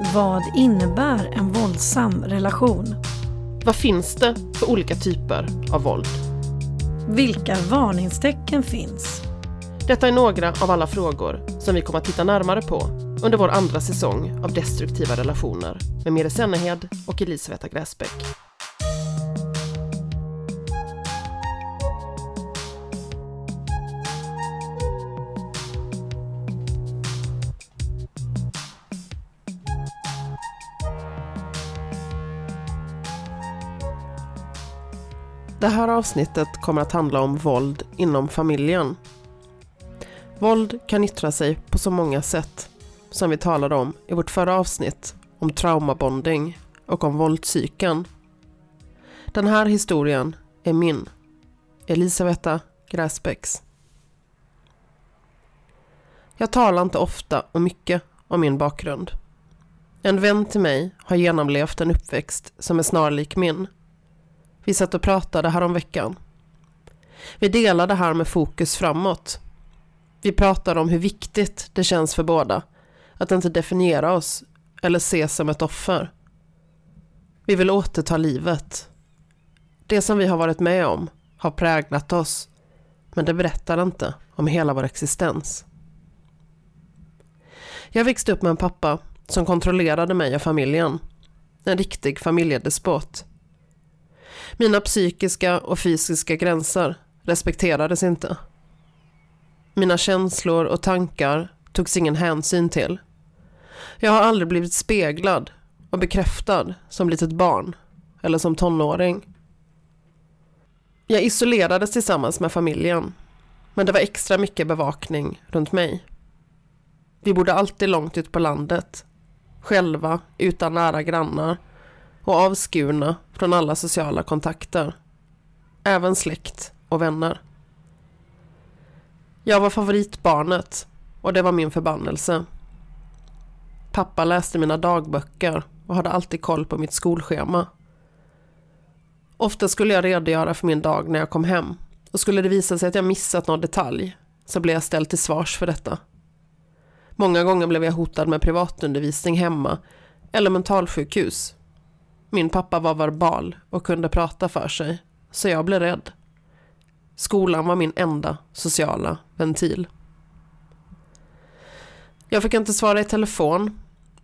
Vad innebär en våldsam relation? Vad finns det för olika typer av våld? Vilka varningstecken finns? Detta är några av alla frågor som vi kommer att titta närmare på under vår andra säsong av Destruktiva relationer med Mire Sennehed och Elisabetta Gräsbäck. Det här avsnittet kommer att handla om våld inom familjen. Våld kan yttra sig på så många sätt, som vi talade om i vårt förra avsnitt om traumabonding och om våldscykeln. Den här historien är min, Elisabetta Gräsbäcks. Jag talar inte ofta och mycket om min bakgrund. En vän till mig har genomlevt en uppväxt som är snarlik min. Vi satt och pratade häromveckan. Vi delade här med fokus framåt. Vi pratade om hur viktigt det känns för båda att inte definiera oss eller ses som ett offer. Vi vill återta livet. Det som vi har varit med om har präglat oss, men det berättar inte om hela vår existens. Jag växte upp med en pappa som kontrollerade mig och familjen. En riktig familjedespot. Mina psykiska och fysiska gränser respekterades inte. Mina känslor och tankar togs ingen hänsyn till. Jag har aldrig blivit speglad och bekräftad som litet barn eller som tonåring. Jag isolerades tillsammans med familjen, men det var extra mycket bevakning runt mig. Vi bodde alltid långt ut på landet, själva utan nära grannar och avskurna från alla sociala kontakter. Även släkt och vänner. Jag var favoritbarnet och det var min förbannelse. Pappa läste mina dagböcker och hade alltid koll på mitt skolschema. Ofta skulle jag redogöra för min dag när jag kom hem och skulle det visa sig att jag missat någon detalj så blev jag ställd till svars för detta. Många gånger blev jag hotad med privatundervisning hemma eller mentalsjukhus min pappa var verbal och kunde prata för sig, så jag blev rädd. Skolan var min enda sociala ventil. Jag fick inte svara i telefon.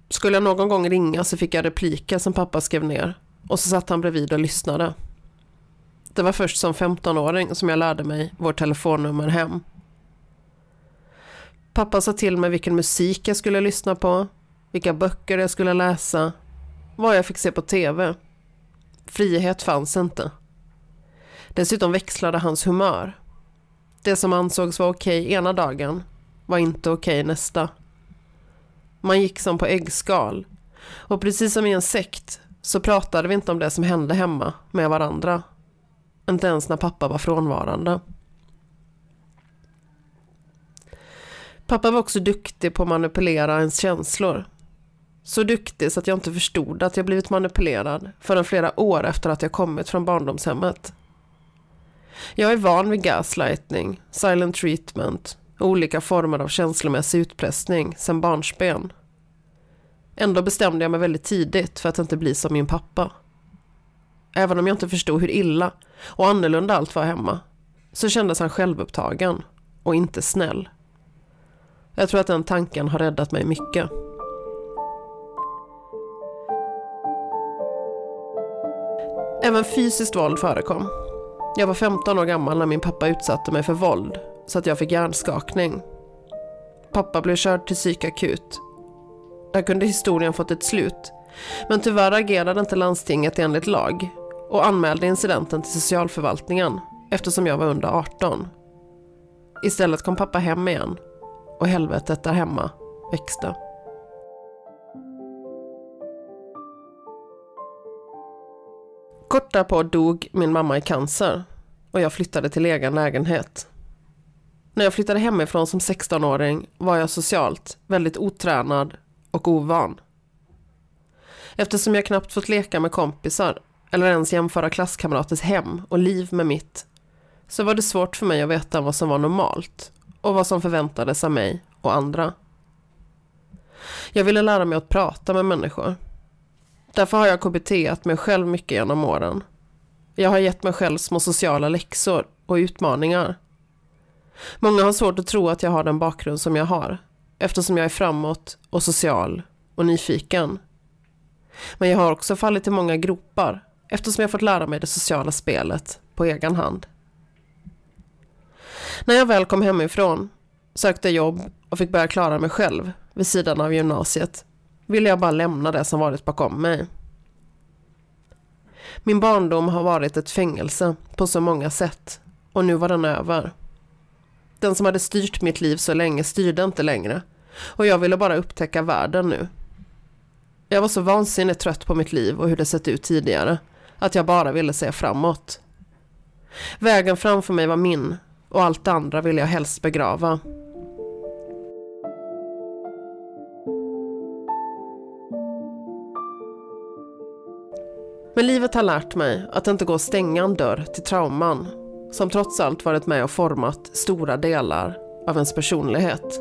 Skulle jag någon gång ringa så fick jag repliker som pappa skrev ner och så satt han bredvid och lyssnade. Det var först som 15-åring som jag lärde mig vårt telefonnummer hem. Pappa sa till mig vilken musik jag skulle lyssna på, vilka böcker jag skulle läsa vad jag fick se på tv. Frihet fanns inte. Dessutom växlade hans humör. Det som ansågs vara okej ena dagen var inte okej nästa. Man gick som på äggskal. Och precis som i en sekt så pratade vi inte om det som hände hemma med varandra. Inte ens när pappa var frånvarande. Pappa var också duktig på att manipulera ens känslor. Så duktig så att jag inte förstod att jag blivit manipulerad förrän flera år efter att jag kommit från barndomshemmet. Jag är van vid gaslightning, silent treatment och olika former av känslomässig utpressning sedan barnsben. Ändå bestämde jag mig väldigt tidigt för att inte bli som min pappa. Även om jag inte förstod hur illa och annorlunda allt var hemma så kändes han självupptagen och inte snäll. Jag tror att den tanken har räddat mig mycket. Även fysiskt våld förekom. Jag var 15 år gammal när min pappa utsatte mig för våld så att jag fick hjärnskakning. Pappa blev körd till psykakut. Där kunde historien fått ett slut. Men tyvärr agerade inte landstinget enligt lag och anmälde incidenten till socialförvaltningen eftersom jag var under 18. Istället kom pappa hem igen och helvetet där hemma växte. Kort därpå dog min mamma i cancer och jag flyttade till egen lägenhet. När jag flyttade hemifrån som 16-åring var jag socialt väldigt otränad och ovan. Eftersom jag knappt fått leka med kompisar eller ens jämföra klasskamraters hem och liv med mitt så var det svårt för mig att veta vad som var normalt och vad som förväntades av mig och andra. Jag ville lära mig att prata med människor. Därför har jag KBT mig själv mycket genom åren. Jag har gett mig själv små sociala läxor och utmaningar. Många har svårt att tro att jag har den bakgrund som jag har eftersom jag är framåt och social och nyfiken. Men jag har också fallit i många gropar eftersom jag fått lära mig det sociala spelet på egen hand. När jag väl kom hemifrån, sökte jobb och fick börja klara mig själv vid sidan av gymnasiet ville jag bara lämna det som varit bakom mig. Min barndom har varit ett fängelse på så många sätt och nu var den över. Den som hade styrt mitt liv så länge styrde inte längre och jag ville bara upptäcka världen nu. Jag var så vansinnigt trött på mitt liv och hur det sett ut tidigare att jag bara ville se framåt. Vägen framför mig var min och allt det andra ville jag helst begrava. Men livet har lärt mig att det inte går att stänga en dörr till trauman som trots allt varit med och format stora delar av ens personlighet.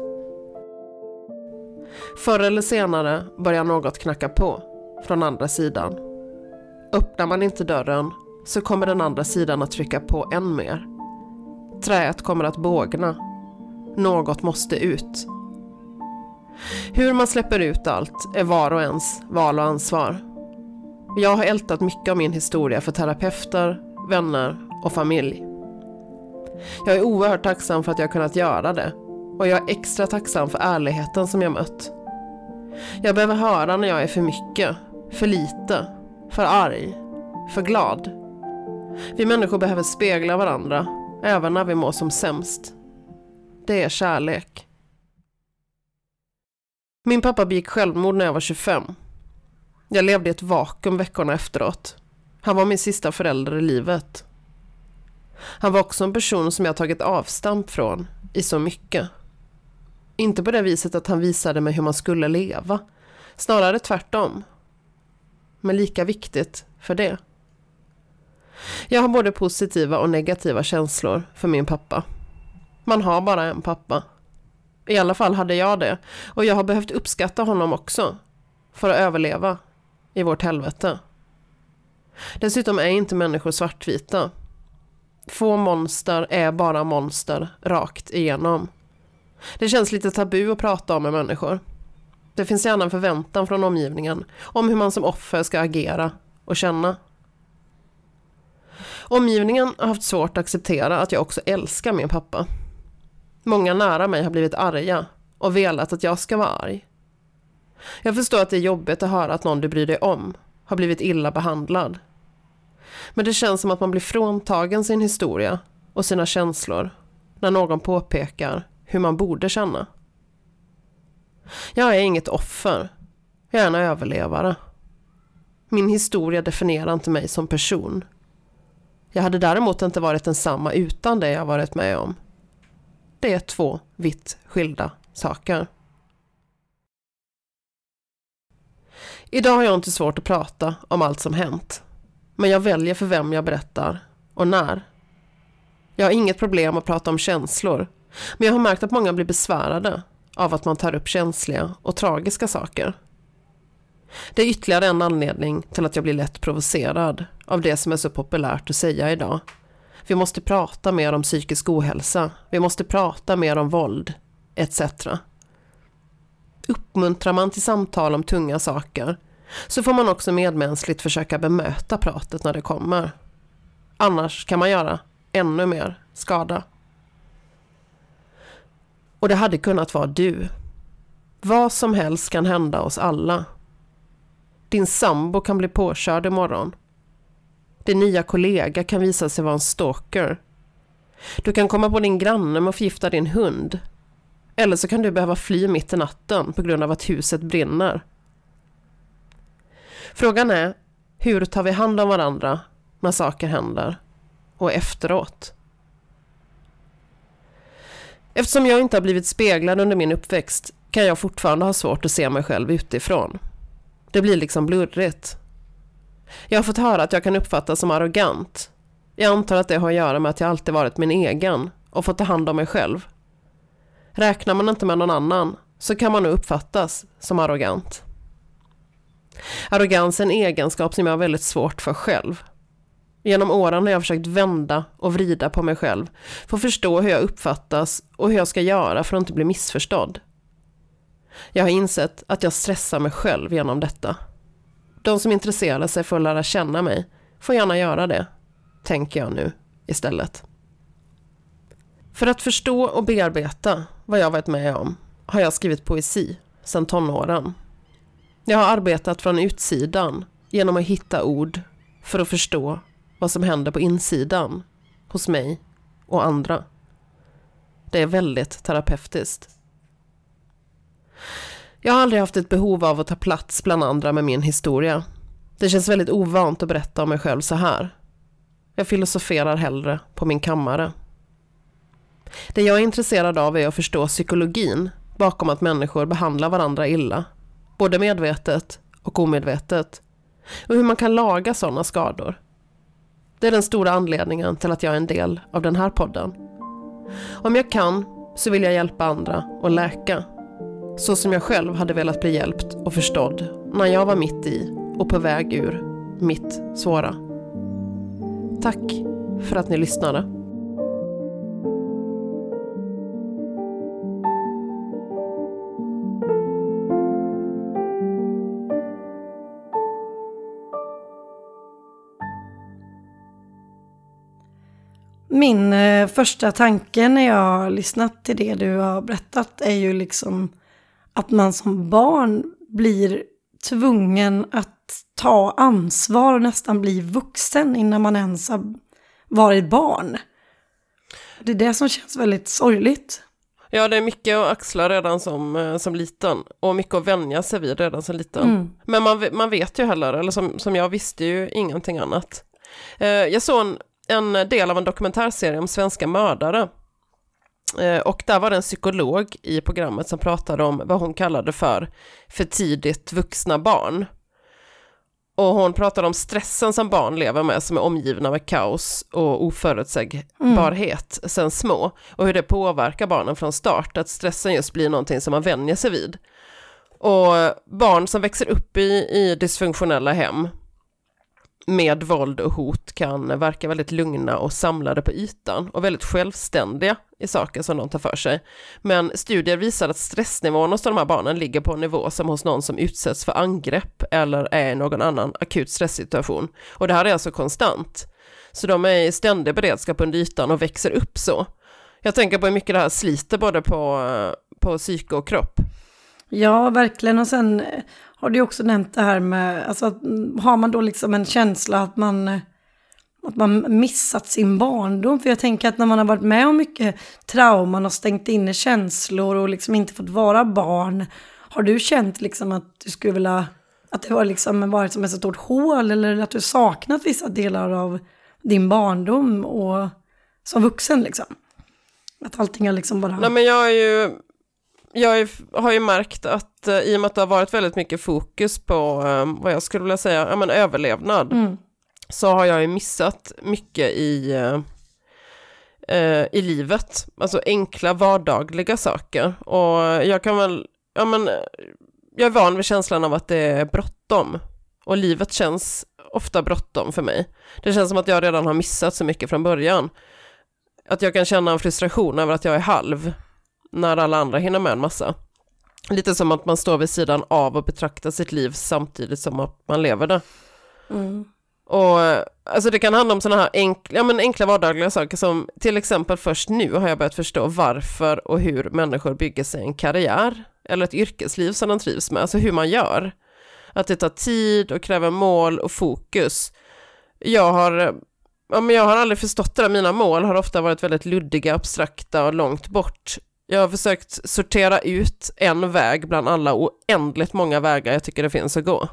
Förr eller senare börjar något knacka på från andra sidan. Öppnar man inte dörren så kommer den andra sidan att trycka på än mer. Träet kommer att bågna. Något måste ut. Hur man släpper ut allt är var och ens val och ansvar. Jag har ältat mycket av min historia för terapeuter, vänner och familj. Jag är oerhört tacksam för att jag kunnat göra det och jag är extra tacksam för ärligheten som jag mött. Jag behöver höra när jag är för mycket, för lite, för arg, för glad. Vi människor behöver spegla varandra, även när vi mår som sämst. Det är kärlek. Min pappa begick självmord när jag var 25 jag levde i ett vakuum veckorna efteråt. Han var min sista förälder i livet. Han var också en person som jag tagit avstamp från i så mycket. Inte på det viset att han visade mig hur man skulle leva. Snarare tvärtom. Men lika viktigt för det. Jag har både positiva och negativa känslor för min pappa. Man har bara en pappa. I alla fall hade jag det. Och jag har behövt uppskatta honom också. För att överleva i vårt helvete. Dessutom är inte människor svartvita. Få monster är bara monster rakt igenom. Det känns lite tabu att prata om med människor. Det finns gärna en förväntan från omgivningen om hur man som offer ska agera och känna. Omgivningen har haft svårt att acceptera att jag också älskar min pappa. Många nära mig har blivit arga och velat att jag ska vara arg. Jag förstår att det är jobbigt att höra att någon du bryr dig om har blivit illa behandlad. Men det känns som att man blir fråntagen sin historia och sina känslor när någon påpekar hur man borde känna. Jag är inget offer. Jag är en överlevare. Min historia definierar inte mig som person. Jag hade däremot inte varit densamma utan det jag varit med om. Det är två vitt skilda saker. Idag har jag inte svårt att prata om allt som hänt. Men jag väljer för vem jag berättar och när. Jag har inget problem att prata om känslor. Men jag har märkt att många blir besvärade av att man tar upp känsliga och tragiska saker. Det är ytterligare en anledning till att jag blir lätt provocerad av det som är så populärt att säga idag. Vi måste prata mer om psykisk ohälsa. Vi måste prata mer om våld, etc. Uppmuntrar man till samtal om tunga saker så får man också medmänskligt försöka bemöta pratet när det kommer. Annars kan man göra ännu mer skada. Och det hade kunnat vara du. Vad som helst kan hända oss alla. Din sambo kan bli påkörd imorgon. Din nya kollega kan visa sig vara en stalker. Du kan komma på din granne med att förgifta din hund eller så kan du behöva fly mitt i natten på grund av att huset brinner. Frågan är, hur tar vi hand om varandra när saker händer och efteråt? Eftersom jag inte har blivit speglad under min uppväxt kan jag fortfarande ha svårt att se mig själv utifrån. Det blir liksom blurrigt. Jag har fått höra att jag kan uppfattas som arrogant. Jag antar att det har att göra med att jag alltid varit min egen och fått ta hand om mig själv. Räknar man inte med någon annan så kan man nog uppfattas som arrogant. Arrogans är en egenskap som jag har väldigt svårt för själv. Genom åren har jag försökt vända och vrida på mig själv för att förstå hur jag uppfattas och hur jag ska göra för att inte bli missförstådd. Jag har insett att jag stressar mig själv genom detta. De som intresserar sig för att lära känna mig får gärna göra det, tänker jag nu istället. För att förstå och bearbeta vad jag varit med om har jag skrivit poesi sedan tonåren. Jag har arbetat från utsidan genom att hitta ord för att förstå vad som händer på insidan hos mig och andra. Det är väldigt terapeutiskt. Jag har aldrig haft ett behov av att ta plats bland andra med min historia. Det känns väldigt ovant att berätta om mig själv så här. Jag filosoferar hellre på min kammare. Det jag är intresserad av är att förstå psykologin bakom att människor behandlar varandra illa, både medvetet och omedvetet, och hur man kan laga sådana skador. Det är den stora anledningen till att jag är en del av den här podden. Om jag kan så vill jag hjälpa andra och läka. Så som jag själv hade velat bli hjälpt och förstådd när jag var mitt i och på väg ur mitt svåra. Tack för att ni lyssnade. Min eh, första tanke när jag har lyssnat till det du har berättat är ju liksom att man som barn blir tvungen att ta ansvar och nästan bli vuxen innan man ens har varit barn. Det är det som känns väldigt sorgligt. Ja, det är mycket att axla redan som, eh, som liten och mycket att vänja sig vid redan som liten. Mm. Men man, man vet ju heller, eller som, som jag visste ju ingenting annat. Eh, jag såg en en del av en dokumentärserie om svenska mördare. Eh, och där var det en psykolog i programmet som pratade om vad hon kallade för för tidigt vuxna barn. Och hon pratade om stressen som barn lever med som är omgivna med kaos och oförutsägbarhet mm. sen små. Och hur det påverkar barnen från start, att stressen just blir någonting som man vänjer sig vid. Och barn som växer upp i, i dysfunktionella hem med våld och hot kan verka väldigt lugna och samlade på ytan och väldigt självständiga i saker som de tar för sig. Men studier visar att stressnivån hos de här barnen ligger på en nivå som hos någon som utsätts för angrepp eller är i någon annan akut stresssituation. Och det här är alltså konstant. Så de är i ständig beredskap under ytan och växer upp så. Jag tänker på hur mycket det här sliter både på, på psyke och kropp. Ja, verkligen. Och sen har du också nämnt det här med, alltså mm, har man då liksom en känsla att man, att man missat sin barndom? För jag tänker att när man har varit med om mycket trauman och stängt inne känslor och liksom inte fått vara barn, har du känt liksom att du skulle vilja, att det var liksom varit som ett stort hål eller att du saknat vissa delar av din barndom och som vuxen liksom? Att allting har liksom bara... Nej men jag är ju jag har ju märkt att uh, i och med att det har varit väldigt mycket fokus på uh, vad jag skulle vilja säga, ja men överlevnad, mm. så har jag ju missat mycket i, uh, i livet, alltså enkla vardagliga saker. Och jag kan väl, ja men, jag är van vid känslan av att det är bråttom. Och livet känns ofta bråttom för mig. Det känns som att jag redan har missat så mycket från början. Att jag kan känna en frustration över att jag är halv när alla andra hinner med en massa. Lite som att man står vid sidan av och betraktar sitt liv samtidigt som att man lever det. Mm. Och alltså det kan handla om sådana här enkla, ja, men enkla vardagliga saker som till exempel först nu har jag börjat förstå varför och hur människor bygger sig en karriär eller ett yrkesliv som de trivs med, alltså hur man gör. Att det tar tid och kräver mål och fokus. Jag har, ja, men jag har aldrig förstått det, mina mål har ofta varit väldigt luddiga, abstrakta och långt bort. Jag har försökt sortera ut en väg bland alla oändligt många vägar jag tycker det finns att gå.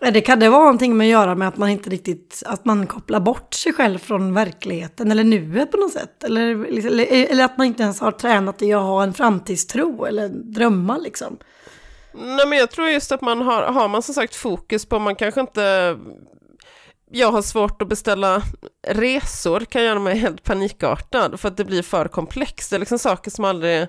Det kan det vara någonting med att göra med att man inte riktigt, att man kopplar bort sig själv från verkligheten eller nuet på något sätt? Eller, eller, eller att man inte ens har tränat i att ha en framtidstro eller drömmar liksom? Nej men jag tror just att man har, har man som sagt fokus på, man kanske inte jag har svårt att beställa resor kan göra mig helt panikartad för att det blir för komplext. Det är liksom saker som aldrig,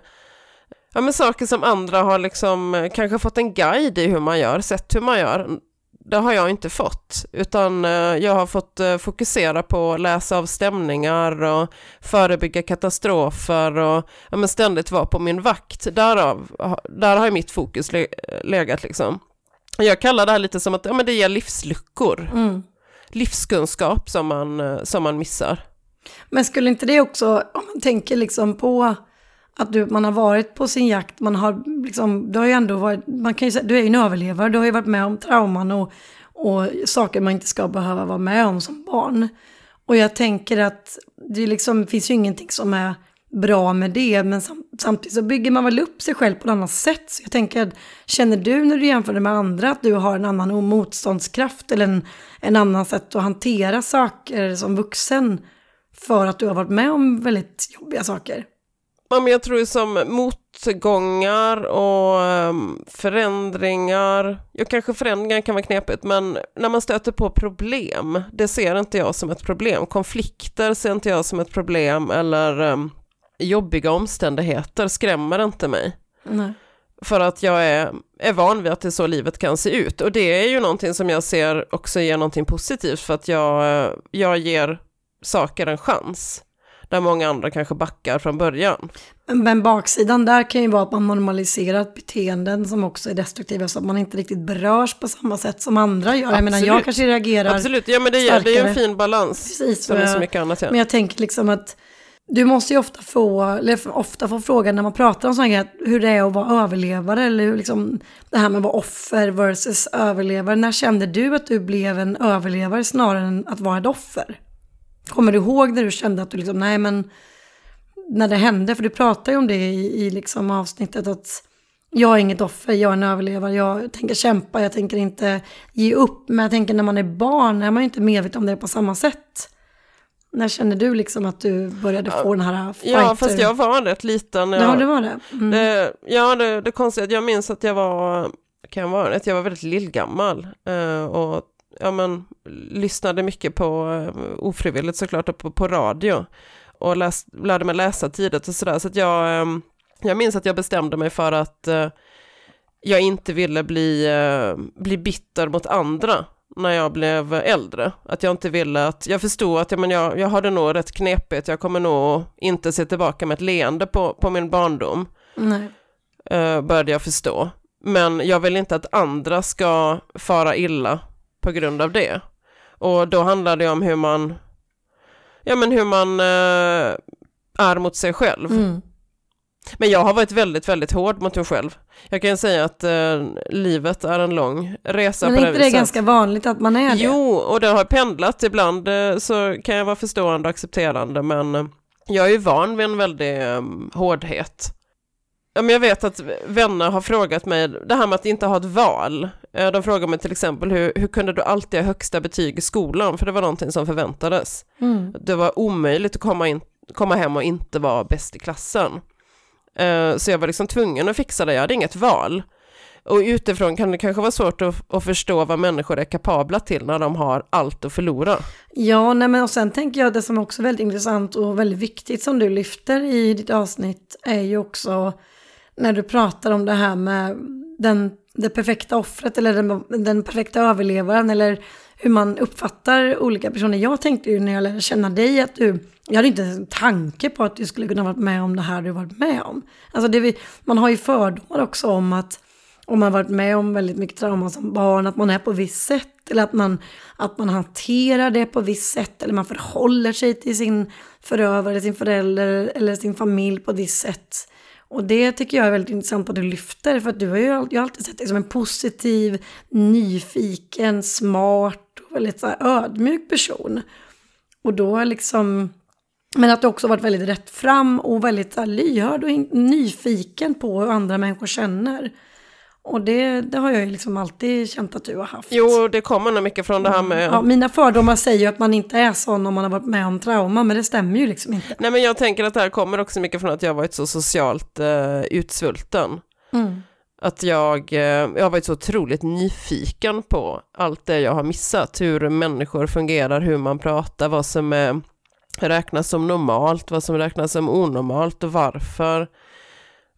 Ja men saker som andra har liksom eh, kanske fått en guide i hur man gör, sett hur man gör. Det har jag inte fått, utan eh, jag har fått eh, fokusera på att läsa av stämningar och förebygga katastrofer och ja, men ständigt vara på min vakt. Därav, där har mitt fokus legat liksom. Jag kallar det här lite som att ja, men det ger livsluckor. Mm. Livskunskap som man, eh, som man missar. Men skulle inte det också, om man tänker liksom på att du, man har varit på sin jakt, man har liksom, du har ju ändå varit, man kan ju säga, du är ju en överlevare, du har ju varit med om trauman och, och saker man inte ska behöva vara med om som barn. Och jag tänker att det liksom, finns ju ingenting som är bra med det, men samtidigt så bygger man väl upp sig själv på ett annat sätt. Så jag tänker, känner du när du jämför det med andra att du har en annan motståndskraft eller en, en annan sätt att hantera saker som vuxen för att du har varit med om väldigt jobbiga saker? Ja, men jag tror som motgångar och ehm, förändringar, ja kanske förändringar kan vara knepigt, men när man stöter på problem, det ser inte jag som ett problem. Konflikter ser inte jag som ett problem eller ehm, jobbiga omständigheter skrämmer inte mig. Nej. För att jag är, är van vid att det är så livet kan se ut. Och det är ju någonting som jag ser också ger någonting positivt för att jag, jag ger saker en chans där många andra kanske backar från början. Men baksidan där kan ju vara att man normaliserar beteenden som också är destruktiva så att man inte riktigt berörs på samma sätt som andra gör. Jag menar, jag kanske reagerar Absolut, ja men det är, det är en fin balans. Precis, som är så mycket annat. Ja. Men jag tänker liksom att du måste ju ofta få, eller ofta få frågan när man pratar om sådana grejer, hur det är att vara överlevare eller liksom det här med att vara offer versus överlevare. När kände du att du blev en överlevare snarare än att vara ett offer? Kommer du ihåg när du kände att du liksom, nej men, när det hände, för du pratar ju om det i, i liksom avsnittet att jag är inget offer, jag är en överlevare, jag tänker kämpa, jag tänker inte ge upp. Men jag tänker när man är barn är man ju inte medveten om det på samma sätt. När känner du liksom att du började få den här fighter? Ja, fast jag var rätt liten. Jag, ja, det var det. Mm. det ja, det, det konstiga, jag minns att jag var, kan jag vara, att jag var väldigt lillgammal. Uh, och ja, men, lyssnade mycket på, uh, ofrivilligt såklart, på, på radio. Och läs, lärde mig läsa tidigt och sådär. Så att jag, jag minns att jag bestämde mig för att jag inte ville bli, bli bitter mot andra när jag blev äldre. Att jag inte ville att, jag förstod att ja, men jag, jag har det nog rätt knepigt, jag kommer nog inte se tillbaka med ett leende på, på min barndom. Nej. Uh, började jag förstå. Men jag vill inte att andra ska fara illa på grund av det. Och då handlar det om hur man, ja men hur man uh, är mot sig själv. Mm. Men jag har varit väldigt, väldigt hård mot mig själv. Jag kan säga att eh, livet är en lång resa Men på det är inte det ganska vanligt att man är det? Jo, och det har pendlat. Ibland eh, så kan jag vara förstående och accepterande, men eh, jag är ju van vid en väldig eh, hårdhet. Ja, men jag vet att vänner har frågat mig, det här med att inte ha ett val. Eh, de frågar mig till exempel, hur, hur kunde du alltid ha högsta betyg i skolan? För det var någonting som förväntades. Mm. Det var omöjligt att komma, in, komma hem och inte vara bäst i klassen. Eh, så jag var liksom tvungen att fixa det, jag hade inget val. Och utifrån kan det kanske vara svårt att, att, förstå vad människor är kapabla till när de har allt att förlora. Ja, nej men och sen tänker jag det som också är väldigt intressant och väldigt viktigt som du lyfter i ditt avsnitt är ju också när du pratar om det här med den, det perfekta offret eller den, den perfekta överlevaren eller hur man uppfattar olika personer. Jag tänkte ju när jag lärde känna dig att du jag hade inte en tanke på att du skulle kunna varit med om det här du varit med om. Alltså det, man har ju fördomar också om att om man varit med om väldigt mycket trauma som barn, att man är på visst sätt eller att man, att man hanterar det på visst sätt eller man förhåller sig till sin förövare, sin förälder eller sin familj på ett visst sätt. Och det tycker jag är väldigt intressant att du lyfter för att du har ju jag har alltid sett dig som en positiv, nyfiken, smart väldigt så ödmjuk person. Och då liksom men att du också varit väldigt rätt fram och väldigt lyhörd och nyfiken på hur andra människor känner. Och det, det har jag ju liksom alltid känt att du har haft. Jo, det kommer nog mycket från det här med... Ja, mina fördomar säger ju att man inte är sån om man har varit med om trauma, men det stämmer ju liksom inte. Nej, men jag tänker att det här kommer också mycket från att jag varit så socialt uh, utsvulten. Mm. Att jag, eh, jag har varit så otroligt nyfiken på allt det jag har missat, hur människor fungerar, hur man pratar, vad som är räknas som normalt, vad som räknas som onormalt och varför.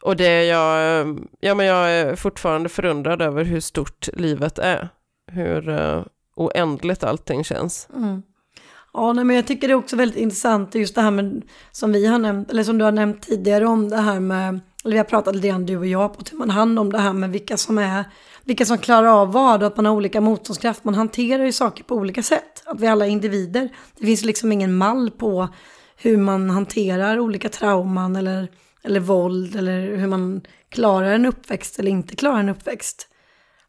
Och det är jag, eh, ja men jag är fortfarande förundrad över hur stort livet är. Hur uh, oändligt allting känns. Mm. Ja, nej, men jag tycker det är också väldigt intressant just det här med, som vi har nämnt, eller som du har nämnt tidigare om det här med, eller vi har pratat lite grann du och jag på hur man hand om det här med vilka som är, vilka som klarar av vad och att man har olika motståndskraft. Man hanterar ju saker på olika sätt, att vi alla är individer. Det finns liksom ingen mall på hur man hanterar olika trauman eller, eller våld eller hur man klarar en uppväxt eller inte klarar en uppväxt.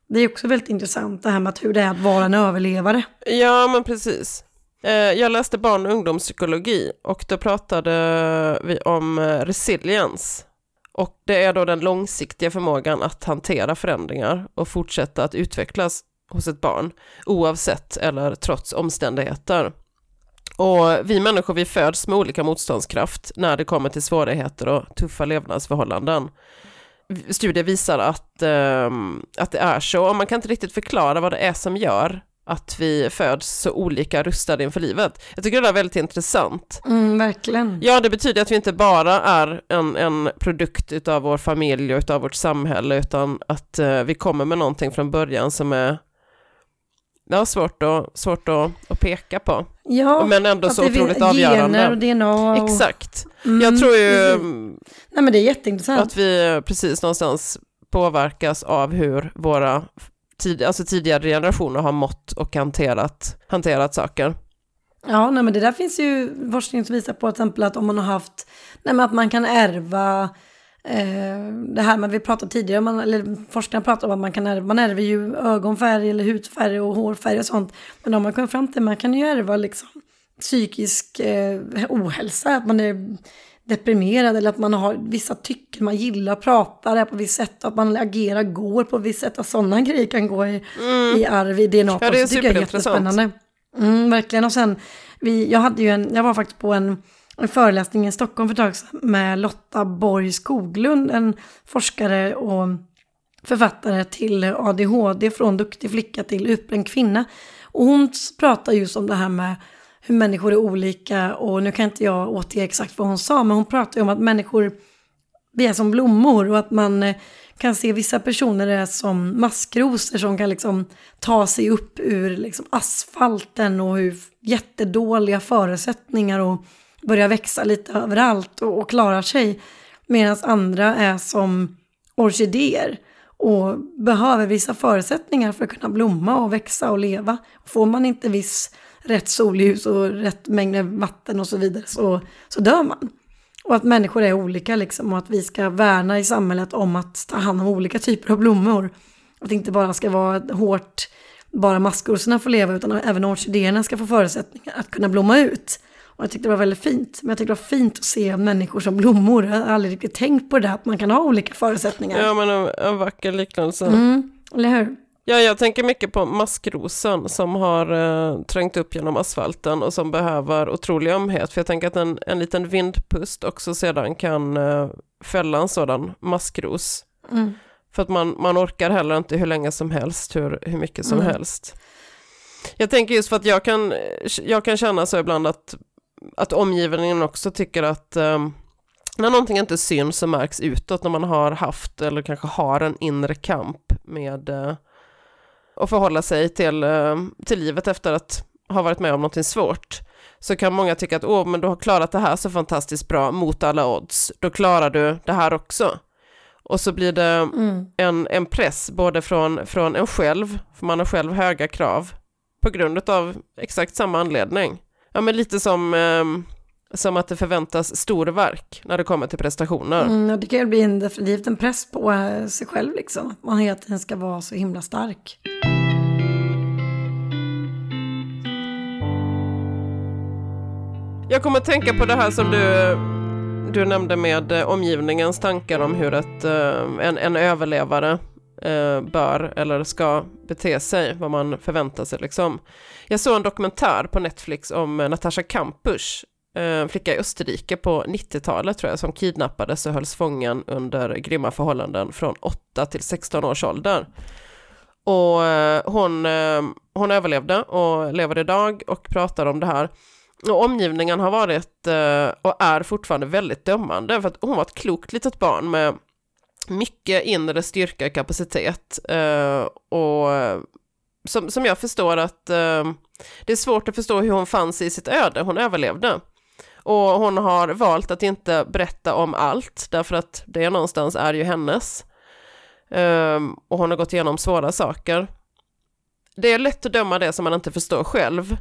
Det är också väldigt intressant det här med hur det är att vara en överlevare. Ja, men precis. Eh, jag läste barn och ungdomspsykologi och då pratade vi om eh, resiliens. Och det är då den långsiktiga förmågan att hantera förändringar och fortsätta att utvecklas hos ett barn oavsett eller trots omständigheter. Och vi människor vi föds med olika motståndskraft när det kommer till svårigheter och tuffa levnadsförhållanden. Studier visar att, eh, att det är så och man kan inte riktigt förklara vad det är som gör att vi föds så olika rustade inför livet. Jag tycker det är väldigt intressant. Mm, verkligen. Ja, det betyder att vi inte bara är en, en produkt av vår familj och av vårt samhälle, utan att uh, vi kommer med någonting från början som är ja, svårt, att, svårt att, att peka på. Ja, men ändå så otroligt avgörande. Gener och DNA. Och... Exakt. Mm, jag tror ju Nej, men det är jätteintressant. att vi precis någonstans påverkas av hur våra tid, alltså tidigare generationer har mått och hanterat, hanterat saker. Ja, nej, men det där finns ju forskning som visar på till exempel att om man har haft, nej, men att man kan ärva eh, det här med vi pratade tidigare, man, eller forskarna pratar om att man kan ärva, man ärver ju ögonfärg eller hudfärg och hårfärg och sånt. Men om man kommer fram till att man kan ju ärva liksom psykisk eh, ohälsa, att man är deprimerad eller att man har vissa tycken man gillar, pratar på visst sätt, att man agerar, går på visst sätt, att sådana grejer kan gå i, mm. i arv, i DNA. Ja, det är tycker jag är jättespännande. Mm, verkligen, och sen, vi, jag hade ju en, jag var faktiskt på en, en föreläsning i Stockholm för ett tag sedan med Lotta Borg Skoglund, en forskare och författare till ADHD från duktig flicka till utbränd kvinna. Och hon pratar just om det här med hur människor är olika och nu kan inte jag återge exakt vad hon sa men hon pratade ju om att människor vi är som blommor och att man eh, kan se vissa personer är som maskrosor som kan liksom ta sig upp ur liksom asfalten och hur jättedåliga förutsättningar och börja växa lite överallt och, och klarar sig. Medan andra är som orkidéer och behöver vissa förutsättningar för att kunna blomma och växa och leva. Får man inte viss rätt solljus och rätt mängd vatten och så vidare så, så dör man. Och att människor är olika liksom och att vi ska värna i samhället om att ta hand om olika typer av blommor. Att det inte bara ska vara hårt, bara maskrosorna får leva utan även orkidéerna ska få förutsättningar att kunna blomma ut. Och jag tyckte det var väldigt fint. Men jag tyckte det var fint att se människor som blommor. Jag har aldrig riktigt tänkt på det där, att man kan ha olika förutsättningar. Ja, men en, en vacker liknelse. Mm, eller hur? Ja, jag tänker mycket på maskrosen som har eh, trängt upp genom asfalten och som behöver otrolig ömhet. För jag tänker att en, en liten vindpust också sedan kan eh, fälla en sådan maskros. Mm. För att man, man orkar heller inte hur länge som helst, hur, hur mycket som mm. helst. Jag tänker just för att jag kan, jag kan känna så ibland att, att omgivningen också tycker att eh, när någonting inte syns och märks utåt, när man har haft eller kanske har en inre kamp med eh, och förhålla sig till, eh, till livet efter att ha varit med om någonting svårt så kan många tycka att åh, men du har klarat det här så fantastiskt bra mot alla odds, då klarar du det här också. Och så blir det mm. en, en press både från, från en själv, för man har själv höga krav, på grund av exakt samma anledning. Ja, men lite som, eh, som att det förväntas storverk när det kommer till prestationer. Mm, det kan ju bli en, definitivt en press på eh, sig själv, liksom. att man hela tiden ska vara så himla stark. Jag kommer att tänka på det här som du, du nämnde med eh, omgivningens tankar om hur ett, eh, en, en överlevare bör eller ska bete sig, vad man förväntar sig liksom. Jag såg en dokumentär på Netflix om Natasha Kampusch, Eh, en flicka i Österrike på 90-talet tror jag, som kidnappades och hölls fången under grymma förhållanden från 8 till 16 års ålder. Och eh, hon, eh, hon överlevde och lever idag och pratar om det här. Och omgivningen har varit och är fortfarande väldigt dömande för att hon var ett klokt litet barn med mycket inre styrka och kapacitet. Och som, som jag förstår att det är svårt att förstå hur hon fanns i sitt öde, hon överlevde. Och hon har valt att inte berätta om allt, därför att det någonstans är ju hennes. Um, och hon har gått igenom svåra saker. Det är lätt att döma det som man inte förstår själv.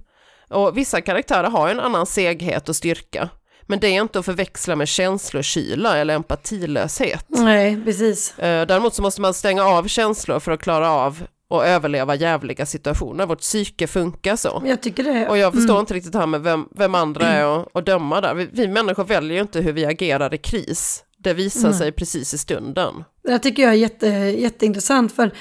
Och vissa karaktärer har en annan seghet och styrka. Men det är inte att förväxla med känslokyla eller empatilöshet. Nej, precis. Uh, däremot så måste man stänga av känslor för att klara av och överleva jävliga situationer. Vårt psyke funkar så. Jag tycker det. Och jag förstår mm. inte riktigt det här med vem, vem andra är att döma där. Vi, vi människor väljer ju inte hur vi agerar i kris. Det visar mm. sig precis i stunden. Det tycker jag är jätte, jätteintressant för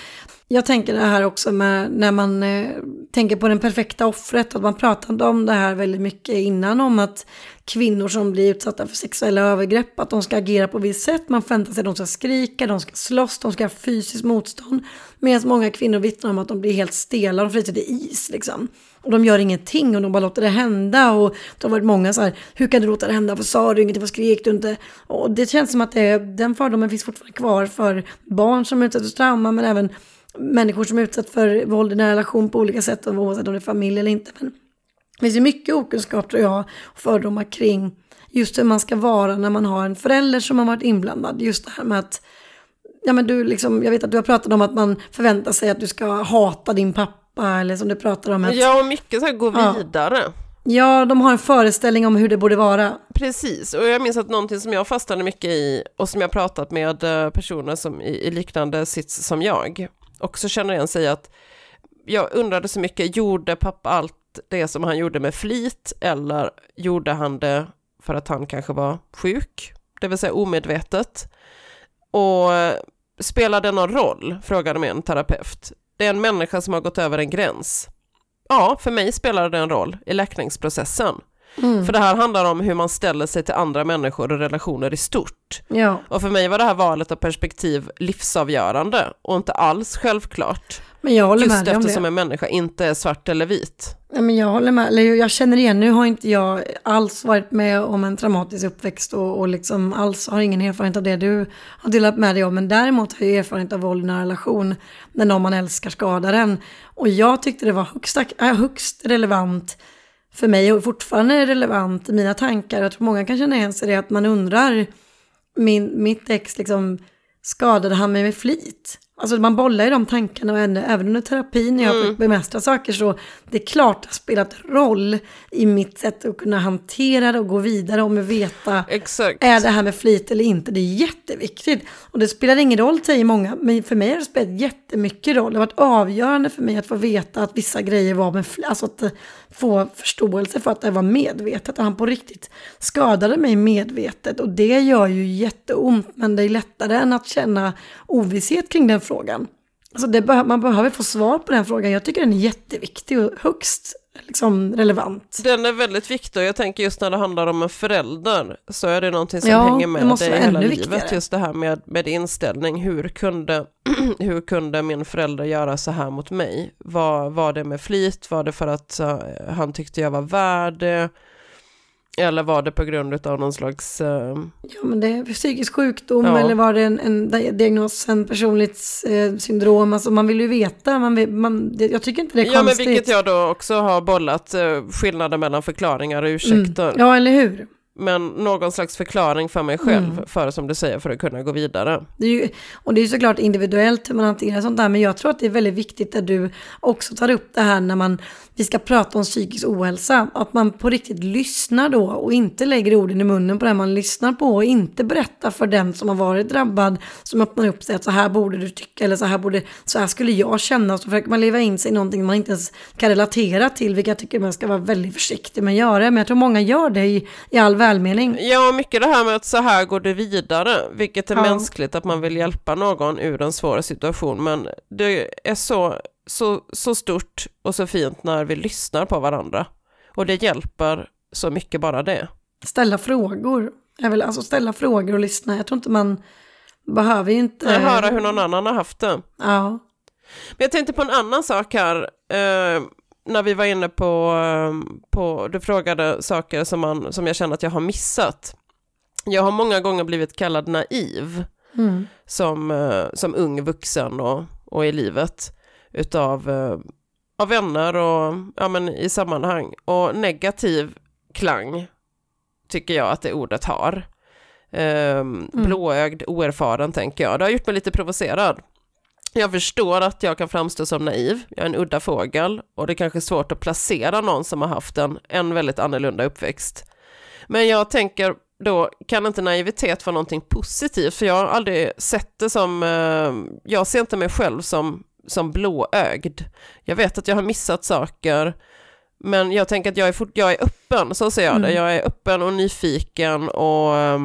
jag tänker det här också med när man eh, tänker på den perfekta offret. Att man pratade om det här väldigt mycket innan om att kvinnor som blir utsatta för sexuella övergrepp, att de ska agera på visst sätt. Man förväntar sig att de ska skrika, de ska slåss, de ska ha fysiskt motstånd. Medan många kvinnor vittnar om att de blir helt stela, de fryser till is liksom. Och de gör ingenting och de bara låter det hända. Och det har varit många så här, hur kan du låta det hända? Vad sa du ingenting? Vad skrek du inte? Och det känns som att det, den fördomen finns fortfarande kvar för barn som utsätts för trauma, men även människor som utsätts för våld i nära relation på olika sätt, oavsett om det är familj eller inte. Men det finns ju mycket okunskap tror jag, och fördomar kring just hur man ska vara när man har en förälder som har varit inblandad. Just det här med att, ja men du liksom, jag vet att du har pratat om att man förväntar sig att du ska hata din pappa, eller som du pratar om att... Ja, och mycket så här gå ja. vidare. Ja, de har en föreställning om hur det borde vara. Precis, och jag minns att någonting som jag fastnade mycket i och som jag pratat med eh, personer som i, i liknande sits som jag också känner igen sig att jag undrade så mycket, gjorde pappa allt det som han gjorde med flit eller gjorde han det för att han kanske var sjuk, det vill säga omedvetet? Och spelar det någon roll, frågade mig en terapeut. Det är en människa som har gått över en gräns. Ja, för mig spelar det en roll i läkningsprocessen. Mm. För det här handlar om hur man ställer sig till andra människor och relationer i stort. Ja. Och för mig var det här valet av perspektiv livsavgörande och inte alls självklart. Men jag håller Just med dig eftersom det. en människa inte är svart eller vit. Ja, men jag håller med, eller jag känner igen, nu har inte jag alls varit med om en traumatisk uppväxt och, och liksom alls har ingen erfarenhet av det du har delat med dig om. Men däremot har jag erfarenhet av våld i en relation när någon man älskar skadar en. Och jag tyckte det var högst, högst relevant för mig och fortfarande är relevant i mina tankar. Jag tror många kan känna igen sig det att man undrar, min, mitt ex liksom, skadade han mig med flit? Alltså man bollar ju de tankarna och även under terapin när jag mm. fick bemästra saker så det är klart det har spelat roll i mitt sätt att kunna hantera det och gå vidare och med veta Exakt. är det här med flit eller inte. Det är jätteviktigt. Och det spelar ingen roll säger många, men för mig har det spelat jättemycket roll. Det har varit avgörande för mig att få veta att vissa grejer var med flit, alltså att få förståelse för att det var medvetet. Och han på riktigt skadade mig medvetet och det gör ju jätteont men det är lättare än att känna ovisshet kring den frågan. Alltså be man behöver få svar på den frågan. Jag tycker den är jätteviktig och högst liksom, relevant. Den är väldigt viktig och jag tänker just när det handlar om en förälder så är det någonting som ja, hänger med dig hela livet. Viktigare. Just det här med, med inställning. Hur kunde, hur kunde min förälder göra så här mot mig? Var, var det med flit? Var det för att uh, han tyckte jag var värd det? Eller var det på grund av någon slags... Uh... Ja, men det är psykisk sjukdom ja. eller var det en, en diagnos, en personligt eh, syndrom? Alltså man vill ju veta, man vill, man, det, jag tycker inte det är ja, konstigt. Ja, men vilket jag då också har bollat, eh, skillnaden mellan förklaringar och ursäkter. Mm. Ja, eller hur? Men någon slags förklaring för mig själv, mm. för som du säger, för att kunna gå vidare. Det ju, och det är ju såklart individuellt hur man hanterar sånt där, men jag tror att det är väldigt viktigt att du också tar upp det här när man, vi ska prata om psykisk ohälsa, att man på riktigt lyssnar då och inte lägger orden i munnen på den man lyssnar på och inte berättar för den som har varit drabbad, som öppnar upp sig att så här borde du tycka eller så här borde, så här skulle jag känna, så försöker man leva in sig i någonting man inte ens kan relatera till, vilket jag tycker man ska vara väldigt försiktig med att göra, men jag tror många gör det i, i all välmening. Ja, mycket det här med att så här går det vidare, vilket är ja. mänskligt att man vill hjälpa någon ur en svår situation, men det är så, så, så stort och så fint när vi lyssnar på varandra. Och det hjälper så mycket bara det. Ställa frågor, jag vill alltså ställa frågor och lyssna. Jag tror inte man behöver ju inte... Jag höra hur någon annan har haft det. Ja. Men jag tänkte på en annan sak här. När vi var inne på, ehm, på, du frågade saker som, man, som jag känner att jag har missat. Jag har många gånger blivit kallad naiv. Mm. som, eh, som ung vuxen och, och i livet utav eh, av vänner och ja, men i sammanhang. Och negativ klang tycker jag att det ordet har. Um, Blåögd, oerfaren tänker jag. Det har gjort mig lite provocerad. Jag förstår att jag kan framstå som naiv, jag är en udda fågel och det är kanske svårt att placera någon som har haft en, en väldigt annorlunda uppväxt. Men jag tänker då, kan inte naivitet vara någonting positivt? För jag har aldrig sett det som, eh, jag ser inte mig själv som, som blåögd. Jag vet att jag har missat saker, men jag tänker att jag är, fort, jag är öppen, så ser jag det. Mm. Jag är öppen och nyfiken och eh,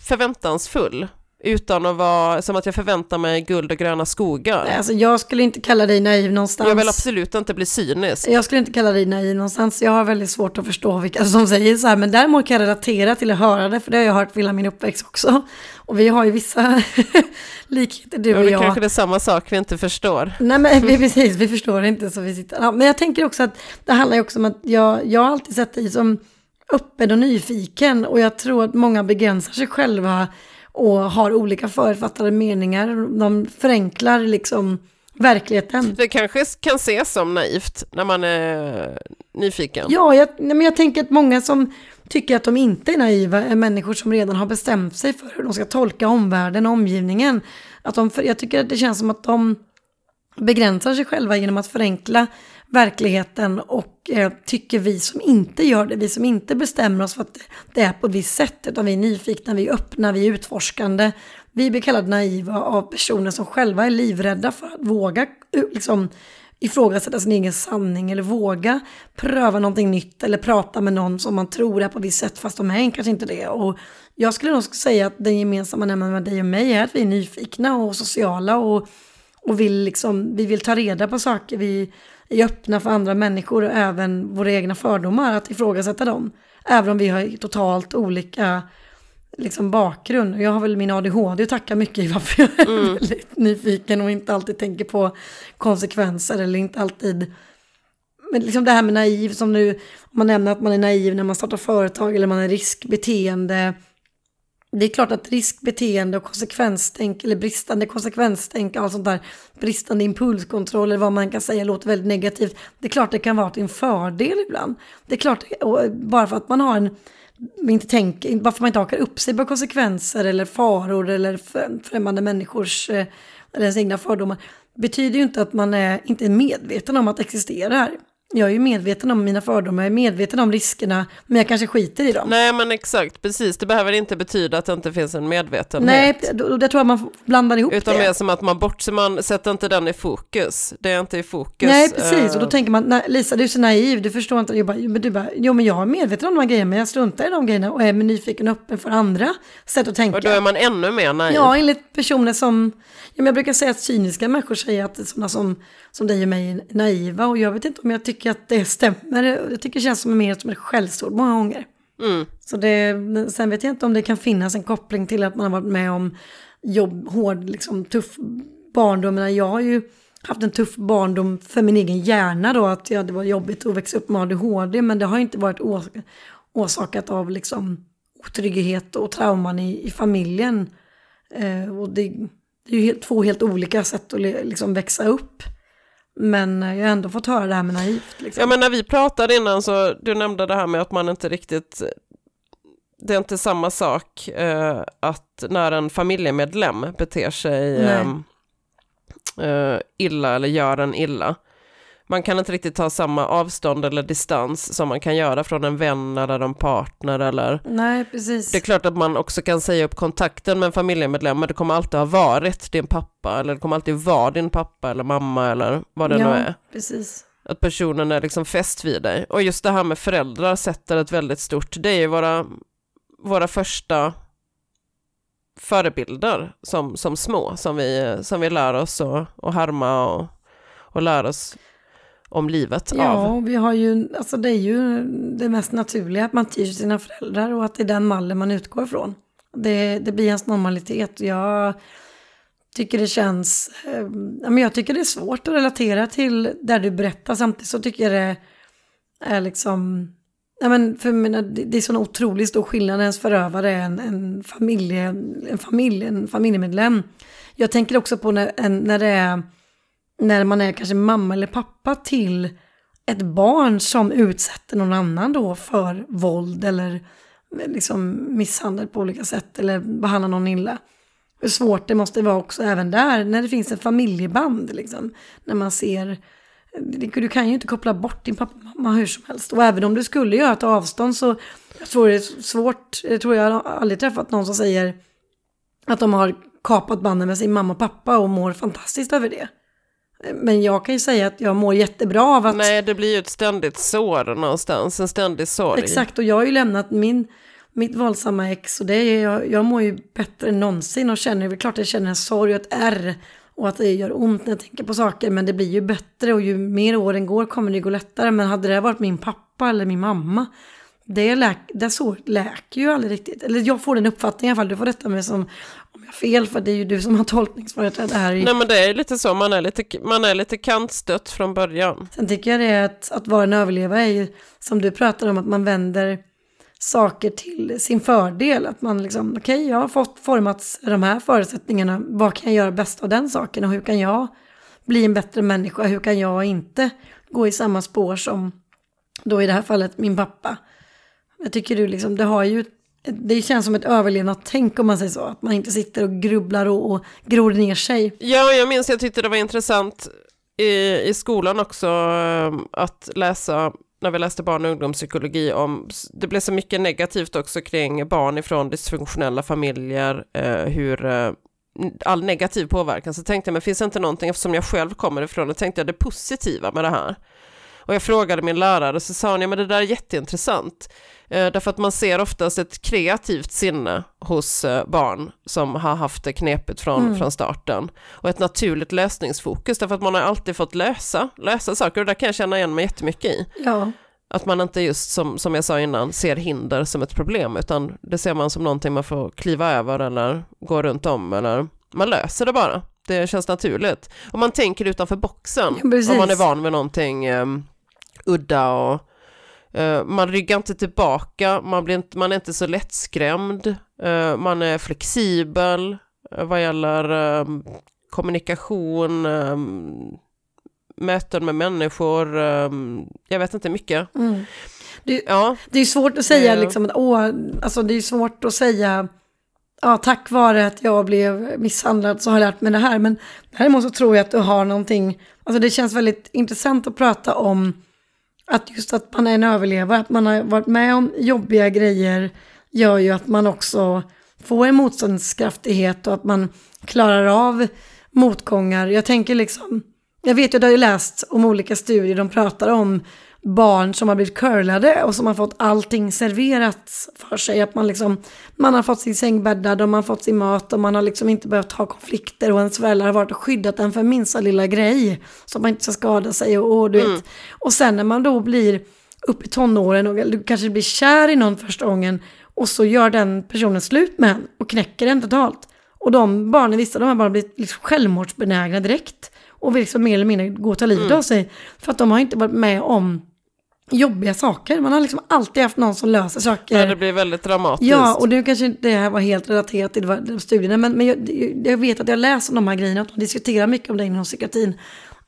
förväntansfull. Utan att vara som att jag förväntar mig guld och gröna skogar. Nej, Alltså, jag skulle inte kalla dig naiv någonstans. Jag vill absolut inte bli cynisk. Jag skulle inte kalla dig naiv någonstans. Jag har väldigt svårt att förstå vilka som säger så här. Men däremot kan jag relatera till att höra det. För det har jag hört hela min uppväxt också. Och vi har ju vissa likheter du och det jag. kanske det är samma sak vi inte förstår. Nej men vi, precis, vi förstår inte så vi sitter. Ja, men jag tänker också att det handlar ju också om att jag, jag har alltid sett dig som öppen och nyfiken. Och jag tror att många begränsar sig själva och har olika förutfattade meningar. De förenklar liksom verkligheten. Det kanske kan ses som naivt när man är nyfiken. Ja, jag, men jag tänker att många som tycker att de inte är naiva är människor som redan har bestämt sig för hur de ska tolka omvärlden och omgivningen. Att de, jag tycker att det känns som att de begränsar sig själva genom att förenkla verkligheten och eh, tycker vi som inte gör det, vi som inte bestämmer oss för att det är på ett visst sätt, utan vi är nyfikna, vi är öppna, vi är utforskande. Vi blir kallade naiva av personer som själva är livrädda för att våga eh, liksom, ifrågasätta sin egen sanning eller våga pröva någonting nytt eller prata med någon som man tror är på ett visst sätt fast de är kanske inte det. Och jag skulle nog säga att den gemensamma nämnaren med dig och mig är att vi är nyfikna och sociala och, och vill liksom, vi vill ta reda på saker. Vi är öppna för andra människor och även våra egna fördomar att ifrågasätta dem. Även om vi har totalt olika liksom bakgrund. Jag har väl min ADHD att tacka mycket i varför jag är väldigt nyfiken och inte alltid tänker på konsekvenser eller inte alltid men liksom det här med naiv som nu, man nämner att man är naiv när man startar företag eller man är riskbeteende. Det är klart att riskbeteende och konsekvenstänk eller bristande konsekvenstänk och allt sånt där, bristande impulskontroll eller vad man kan säga låter väldigt negativt. Det är klart det kan vara till en fördel ibland. Det är klart, eh, bara för att man har en inte tänker, bara för att man inte hakar upp sig på konsekvenser eller faror eller främmande människors eh, eller ens egna fördomar betyder ju inte att man är, inte är medveten om att det existerar. Jag är ju medveten om mina fördomar, jag är medveten om riskerna, men jag kanske skiter i dem. Nej men exakt, precis. Det behöver inte betyda att det inte finns en medvetenhet. Nej, då, då tror jag man blandar ihop Utan det. mer som att man bortser, man sätter inte den i fokus. Det är inte i fokus. Nej, precis. Och då eh, tänker man, nej, Lisa du är så naiv, du förstår inte. Jag bara, men du bara, jo men jag är medveten om de här grejerna, men jag struntar i de grejerna och är nyfiken och öppen för andra sätt att tänka. Och då är man ännu mer naiv. Ja, enligt personer som, ja, men jag brukar säga att cyniska människor säger att sådana som, som dig och mig är naiva och jag vet inte om jag tycker att det stämmer. Jag tycker det känns som mer som ett skällsord många gånger. Mm. Så det, sen vet jag inte om det kan finnas en koppling till att man har varit med om jobb, hård, liksom tuff barndom. Men jag har ju haft en tuff barndom för min egen hjärna då, att ja, det var jobbigt att växa upp med ADHD, men det har inte varit ås- orsakat av liksom otrygghet och trauman i, i familjen. Eh, och det, det är ju helt, två helt olika sätt att liksom växa upp. Men eh, jag har ändå fått höra det här med naivt. Liksom. Ja men när vi pratade innan så, du nämnde det här med att man inte riktigt, det är inte samma sak eh, att när en familjemedlem beter sig Nej. eh, eh, illa eller gör en illa. Man kan inte riktigt ta samma avstånd eller distans som man kan göra från en vän eller en partner eller Nej, precis. det är klart att man också kan säga upp kontakten med en familjemedlem, men det kommer alltid ha varit din pappa, eller det kommer alltid vara din pappa eller mamma eller vad det ja, nu är. precis. Att personen är liksom fäst vid dig. Och just det här med föräldrar sätter ett väldigt stort, det är ju våra, våra första förebilder som, som små, som vi, som vi lär oss att att härma och, och lär oss om livet Ja, av. vi har ju, alltså det är ju det mest naturliga att man tyr sina föräldrar och att det är den mallen man utgår ifrån. Det, det blir ens normalitet. Jag tycker det känns, eh, jag tycker det är svårt att relatera till där du berättar. Samtidigt så tycker jag det är liksom Ja, men för menar, det, är sån otroligt stor skillnad ens förövare är en, en, familje, en, familj, en familjemedlem. Jag tänker också på när, en, när, det är, när man är kanske mamma eller pappa till ett barn som utsätter någon annan då för våld eller eh, liksom misshandel på olika sätt eller behandlar någon illa. Hur svårt det måste vara också även där när det finns ett familjeband liksom. När man ser eh, du kan ju inte koppla bort din pappa och mamma hur som helst. Och även om du skulle göra ett avstånd så jag tror det är svårt, jag tror jag har aldrig träffat någon som säger att de har kapat banden med sin mamma och pappa och mår fantastiskt över det. Men jag kan ju säga att jag mår jättebra av att... Nej, det blir ju ett ständigt sår någonstans, en ständig sorg. Exakt, och jag har ju lämnat min, mitt våldsamma ex och det är, jag, jag mår ju bättre än någonsin och känner, det är klart jag känner en sorg och ett ärr och att det gör ont när jag tänker på saker, men det blir ju bättre och ju mer åren går kommer det gå lättare. Men hade det varit min pappa eller min mamma, det, läk, det så läker ju aldrig riktigt. Eller jag får den uppfattningen i alla fall, du får rätta mig som fel, för det är ju du som har tolkningsföreträde här. Nej men det är lite så, man är lite, man är lite kantstött från början. Sen tycker jag det är att, att vara en överlevare är ju, som du pratar om, att man vänder saker till sin fördel. Att man liksom, okej, okay, jag har fått formats de här förutsättningarna. Vad kan jag göra bäst av den saken och hur kan jag bli en bättre människa? Hur kan jag inte gå i samma spår som då i det här fallet min pappa? Jag tycker du liksom, det har ju, det känns som ett överlevnadstänk om man säger så. Att man inte sitter och grubblar och, och gror ner sig. Ja, jag minns, jag tyckte det var intressant i, i skolan också ehm, att läsa när vi läste barn och ungdomspsykologi om, det blev så mycket negativt också kring barn ifrån dysfunktionella familjer, eh, hur eh, all negativ påverkan, så tänkte jag, men finns det inte någonting, eftersom jag själv kommer ifrån, då tänkte jag det positiva med det här. Och jag frågade min lärare, så sa hon, ja men det där är jätteintressant, eh, därför att man ser oftast ett kreativt sinne hos eh, barn som har haft det knepigt från, mm. från starten, och ett naturligt lösningsfokus, därför att man har alltid fått lösa, lösa saker, och det kan jag känna igen mig jättemycket i. Ja. Att man inte just som, som jag sa innan ser hinder som ett problem utan det ser man som någonting man får kliva över eller gå runt om eller man löser det bara. Det känns naturligt. Om man tänker utanför boxen, ja, om man är van vid någonting um, udda och uh, man ryggar inte tillbaka, man, blir inte, man är inte så lättskrämd, uh, man är flexibel uh, vad gäller um, kommunikation, um, möten med människor, jag vet inte mycket. Mm. Det, ja. det är svårt att säga liksom åh, alltså det är svårt att säga ja, tack vare att jag blev misshandlad så har jag lärt mig det här. Men däremot så tror jag att du har någonting, alltså det känns väldigt intressant att prata om att just att man är en överlevare, att man har varit med om jobbiga grejer gör ju att man också får en motståndskraftighet och att man klarar av motgångar. Jag tänker liksom, jag vet ju, du har ju läst om olika studier, de pratar om barn som har blivit curlade och som har fått allting serverat för sig. Att man, liksom, man har fått sin säng bäddad och man har fått sin mat och man har liksom inte behövt ha konflikter och ens föräldrar har varit och skyddat en för minsta lilla grej. Så att man inte ska skada sig och, och du mm. vet. Och sen när man då blir upp i tonåren och du kanske blir kär i någon första gången och så gör den personen slut med en och knäcker den totalt. Och de barnen, vissa de har bara blivit liksom självmordsbenägna direkt och vill liksom mer eller mindre gå och ta livet mm. av sig. För att de har inte varit med om jobbiga saker. Man har liksom alltid haft någon som löser saker. Ja, det blir väldigt dramatiskt. Ja, och nu kanske inte det här var helt relaterat till studierna, men, men jag, jag, vet att jag läser om de här grejerna, att de diskuterar mycket om det inom psykiatrin.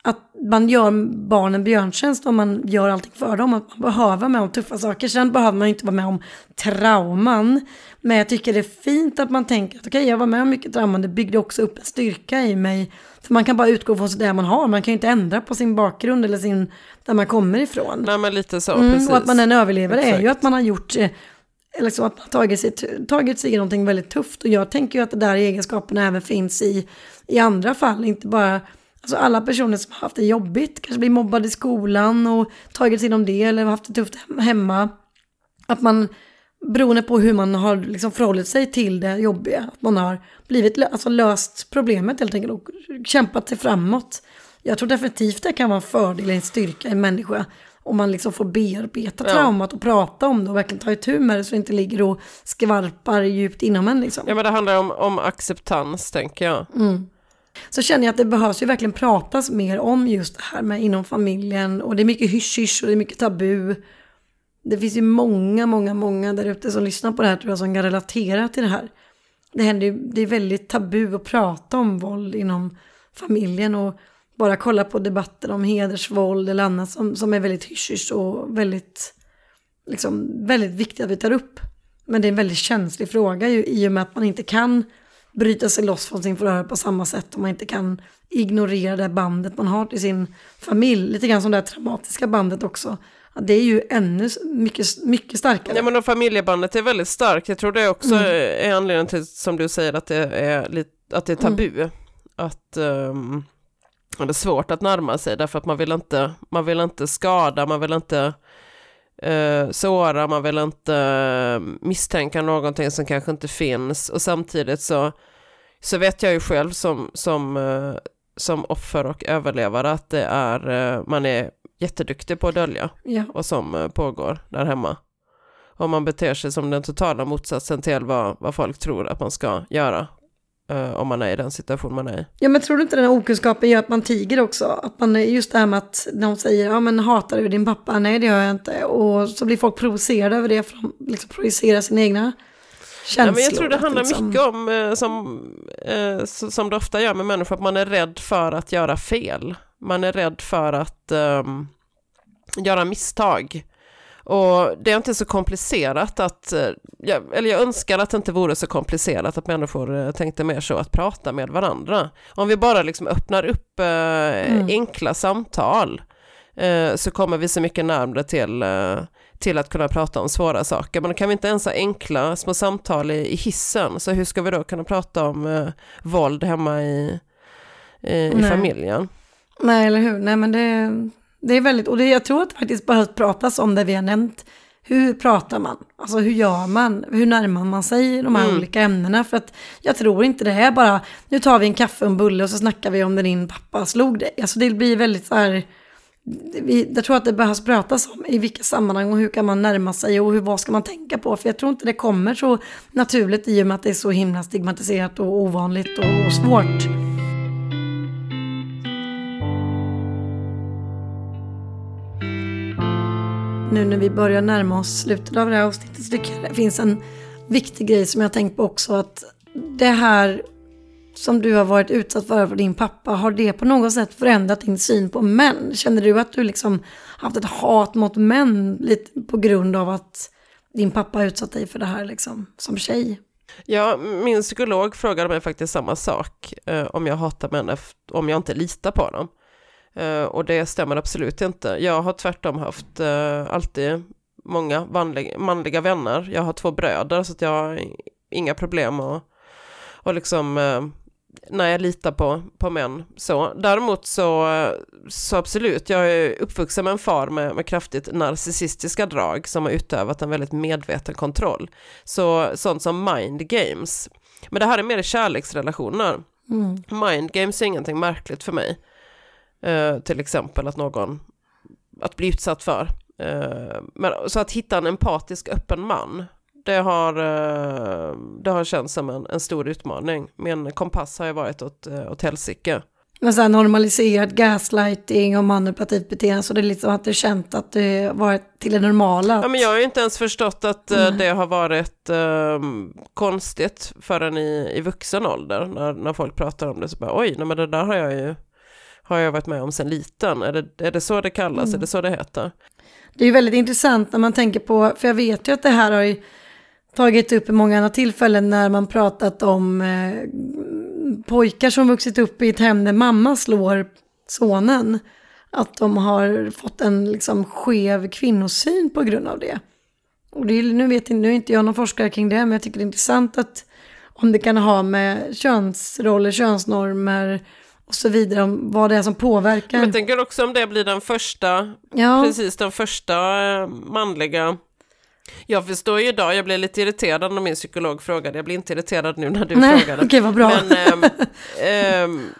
Att man gör barnen björntjänst om man gör allting för dem. Att man behöver vara med om tuffa saker. Sen behöver man inte vara med om trauman. Men jag tycker det är fint att man tänker att okej, okay, jag var med om mycket trauman. Det byggde också upp en styrka i mig. För man kan bara utgå från det man har. Man kan ju inte ändra på sin bakgrund eller sin, där man kommer ifrån. Nej, men lite så, mm, precis. Och att man är en överlevare Exakt. är ju att man har gjort eh, eller så att man har tagit sig, tagit sig någonting väldigt tufft. Och jag tänker ju att det där egenskaperna även finns i, i andra fall. Inte bara Alltså alla personer som har haft det jobbigt, kanske blir mobbade i skolan och tagit sig igenom det eller haft det tufft hemma. Att man, beroende på hur man har liksom förhållit sig till det jobbiga, att man har blivit, alltså löst problemet helt enkelt och kämpat sig framåt. Jag tror definitivt det kan vara en fördel, en styrka i en människa. Om man liksom får bearbeta ja. traumat och prata om det och verkligen ta itu med det så det inte ligger och skvarpar djupt inom en. Liksom. Ja men det handlar om, om acceptans tänker jag. Mm så känner jag att det behövs ju verkligen pratas mer om just det här med inom familjen. Och det är mycket hysch-hysch och det är mycket tabu det finns ju många, många, många där ute som lyssnar på det här tror jag som kan relatera till det här. Det, händer ju, det är väldigt tabu att prata om våld inom familjen och bara kolla på debatter om hedersvåld eller annat som, som är väldigt hysch och väldigt, liksom, väldigt viktigt att vi tar upp. Men det är en väldigt känslig fråga ju, i och med att man inte kan bryta sig loss från sin förövare på samma sätt och man inte kan ignorera det bandet man har till sin familj. Lite grann som det här traumatiska bandet också. Det är ju ännu mycket, mycket starkare. Ja, men och familjebandet är väldigt starkt. Jag tror det också mm. är anledningen till, som du säger, att det är, lite, att det är tabu. Mm. Att um, det är svårt att närma sig därför att man vill inte, man vill inte skada, man vill inte uh, såra, man vill inte uh, misstänka någonting som kanske inte finns. Och samtidigt så, så vet jag ju själv som, som, uh, som offer och överlevare att det är, man är jätteduktig på att dölja ja. vad som pågår där hemma. Om man beter sig som den totala motsatsen till vad, vad folk tror att man ska göra Uh, om man är i den situation man är i. Ja men tror du inte den här okunskapen gör att man tiger också? Att man, just det här med att de säger, ja men hatar du din pappa? Nej det gör jag inte. Och så blir folk provocerade över det för de liksom projicerar sina egna känslor. Ja, men jag tror det handlar liksom... mycket om, eh, som, eh, som det ofta gör med människor, att man är rädd för att göra fel. Man är rädd för att um, göra misstag. Och det är inte så komplicerat att, eh, eller jag önskar att det inte vore så komplicerat att människor eh, tänkte mer så att prata med varandra. Om vi bara liksom öppnar upp eh, mm. enkla samtal så kommer vi så mycket närmare till, till att kunna prata om svåra saker. Men kan vi inte ens ha enkla små samtal i, i hissen, så hur ska vi då kunna prata om våld hemma i, i familjen? Nej, eller hur? Nej, men det, det är väldigt, och det, jag tror att det faktiskt behövs pratas om det vi har nämnt. Hur pratar man? Alltså hur gör man? Hur närmar man sig de här mm. olika ämnena? För att jag tror inte det är bara, nu tar vi en kaffe och en bulle och så snackar vi om när din pappa slog dig. Alltså det blir väldigt så här, vi, jag tror att det behövs pratas om i vilka sammanhang och hur kan man närma sig och hur, vad ska man tänka på? För jag tror inte det kommer så naturligt i och med att det är så himla stigmatiserat och ovanligt och, och svårt. Nu när vi börjar närma oss slutet av det här avsnittet så tycker jag det finns en viktig grej som jag har tänkt på också. Att det här som du har varit utsatt för av din pappa, har det på något sätt förändrat din syn på män? Känner du att du liksom haft ett hat mot män lite på grund av att din pappa har utsatt dig för det här liksom, som tjej? Ja, min psykolog frågade mig faktiskt samma sak, eh, om jag hatar män, om jag inte litar på dem. Uh, och det stämmer absolut inte. Jag har tvärtom haft uh, alltid många vanliga, manliga vänner. Jag har två bröder så att jag har inga problem och, och liksom uh, när jag litar på, på män. Så. Däremot så, så absolut, jag är uppvuxen med en far med, med kraftigt narcissistiska drag som har utövat en väldigt medveten kontroll. Så sånt som mind games. Men det här är mer kärleksrelationer. Mm. Mind games är ingenting märkligt för mig. Eh, till exempel att någon, att bli utsatt för. Eh, men, så att hitta en empatisk öppen man, det har, eh, det har känts som en, en stor utmaning. Min kompass har ju varit åt, eh, åt helsike. Men här normaliserad gaslighting och manipulativt beteende, så det är lite som att du känt att det varit till det normala. Ja, men jag har ju inte ens förstått att mm. det har varit um, konstigt förrän i, i vuxen ålder, när, när folk pratar om det, så bara oj, nej, men det där har jag ju har jag varit med om sedan liten. Är det, är det så det kallas? Mm. Är det så det heter? Det är ju väldigt intressant när man tänker på, för jag vet ju att det här har ju tagit upp i många andra tillfällen när man pratat om eh, pojkar som vuxit upp i ett hem där mamma slår sonen. Att de har fått en liksom skev kvinnosyn på grund av det. Och det är, nu, vet nu är inte jag någon forskare kring det, men jag tycker det är intressant att om det kan ha med könsroller, könsnormer, och så vidare, om vad det är som påverkar. Jag tänker också om det blir den första, ja. precis den första eh, manliga jag förstår ju idag, jag blev lite irriterad när min psykolog frågade, jag blir inte irriterad nu när du Nej, frågade. Okej, vad bra. Men, ähm, ähm,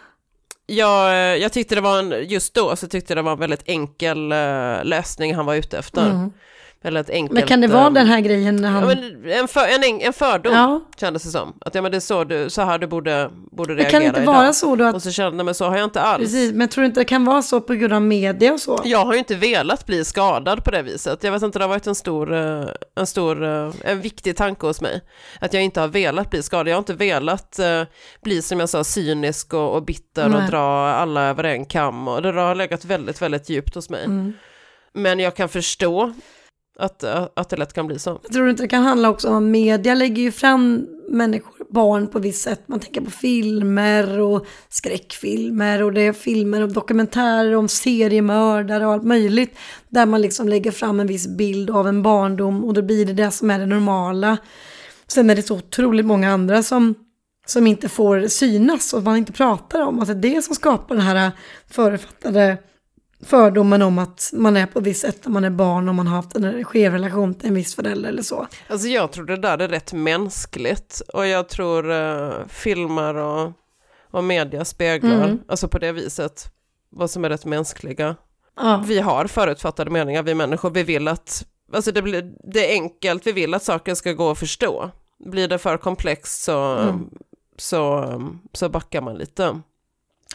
jag, jag tyckte det var en, just då så tyckte det var en väldigt enkel äh, lösning han var ute efter. Mm. Ett enkelt... Men kan det vara ehm, den här grejen när han... Ja, en, för, en, en fördom Ja. kändes det som. Att ja, men det är så, du, så här du borde, borde Men reagera kan det inte idag. vara så då att... Och så kände jag, men så har jag inte alls. Precis, men tror du inte det kan vara så på grund av media och så? Jag har ju inte velat bli skadad på det viset. Jag vet inte, det har varit en stor, eh, en stor, eh, en viktig tanke hos mig. Att jag inte har velat bli skadad. Jag har inte velat eh, bli, som jag sa, cynisk och, och bitter och Nej. dra alla över en kam. Och det har legat väldigt, väldigt djupt hos mig. Mm. Men jag kan förstå att, att det lätt kan bli så. Jag tror inte det kan handla också om att media lägger ju fram människor, barn på visst sätt. Man tänker på filmer och skräckfilmer och det är filmer och dokumentärer om seriemördare och allt möjligt. Där man liksom lägger fram en viss bild av en barndom och då blir det det som är det normala. Sen är det så otroligt många andra som, som inte får synas och man inte pratar om. Alltså det som skapar den här förutfattade fördomen om att man är på ett visst sätt när man är barn och man har haft en skev relation till en viss förälder eller så. Alltså jag tror det där är rätt mänskligt och jag tror eh, filmer och, och media speglar, Mm. alltså på det viset, vad som är rätt mänskliga. Ja, Vi har förutfattade meningar, vi människor, vi vill att, alltså det, blir, det är enkelt, vi vill att saker ska gå att förstå. Blir det för komplext så, Mm. så, så backar man lite.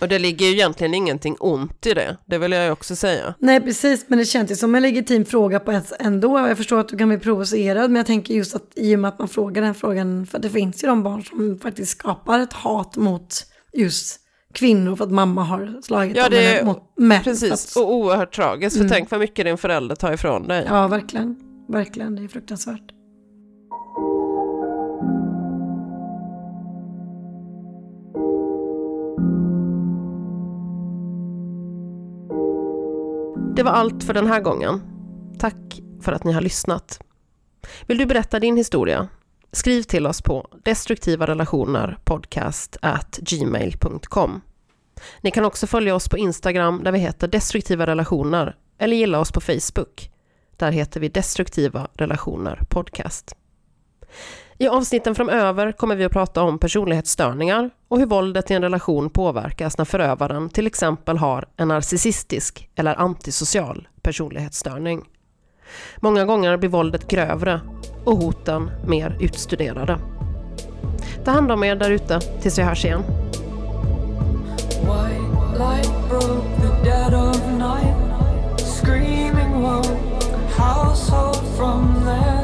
Och det ligger ju egentligen ingenting ont i det, det vill jag ju också säga. nej precis, men det känns ju som en legitim fråga på ett ändå. Jag förstår att du kan bli provocerad, men jag tänker just att i och med att man frågar den frågan, för det finns ju de barn som faktiskt skapar ett hat mot just kvinnor för att mamma har slagit Ja, dem. det är- mot män. Precis, att- och oerhört tragiskt, för Mm. tänk vad mycket din förälder tar ifrån dig. Ja, verkligen. Verkligen, det är fruktansvärt. Det var allt för den här gången. Tack för att ni har lyssnat. Vill du berätta din historia? Skriv till oss på destruktiva relationer podcast at gmail.com. Ni kan också följa oss på Instagram där vi heter destruktiva relationer eller gilla oss på Facebook. Där heter vi destruktiva relationer podcast. I avsnitten framöver kommer vi att prata om personlighetsstörningar och hur våldet i en relation påverkas när förövaren till exempel har en narcissistisk eller antisocial personlighetsstörning. Många gånger blir våldet grövre och hoten mer utstuderade. Ta hand om er därute tills vi hörs igen. household from there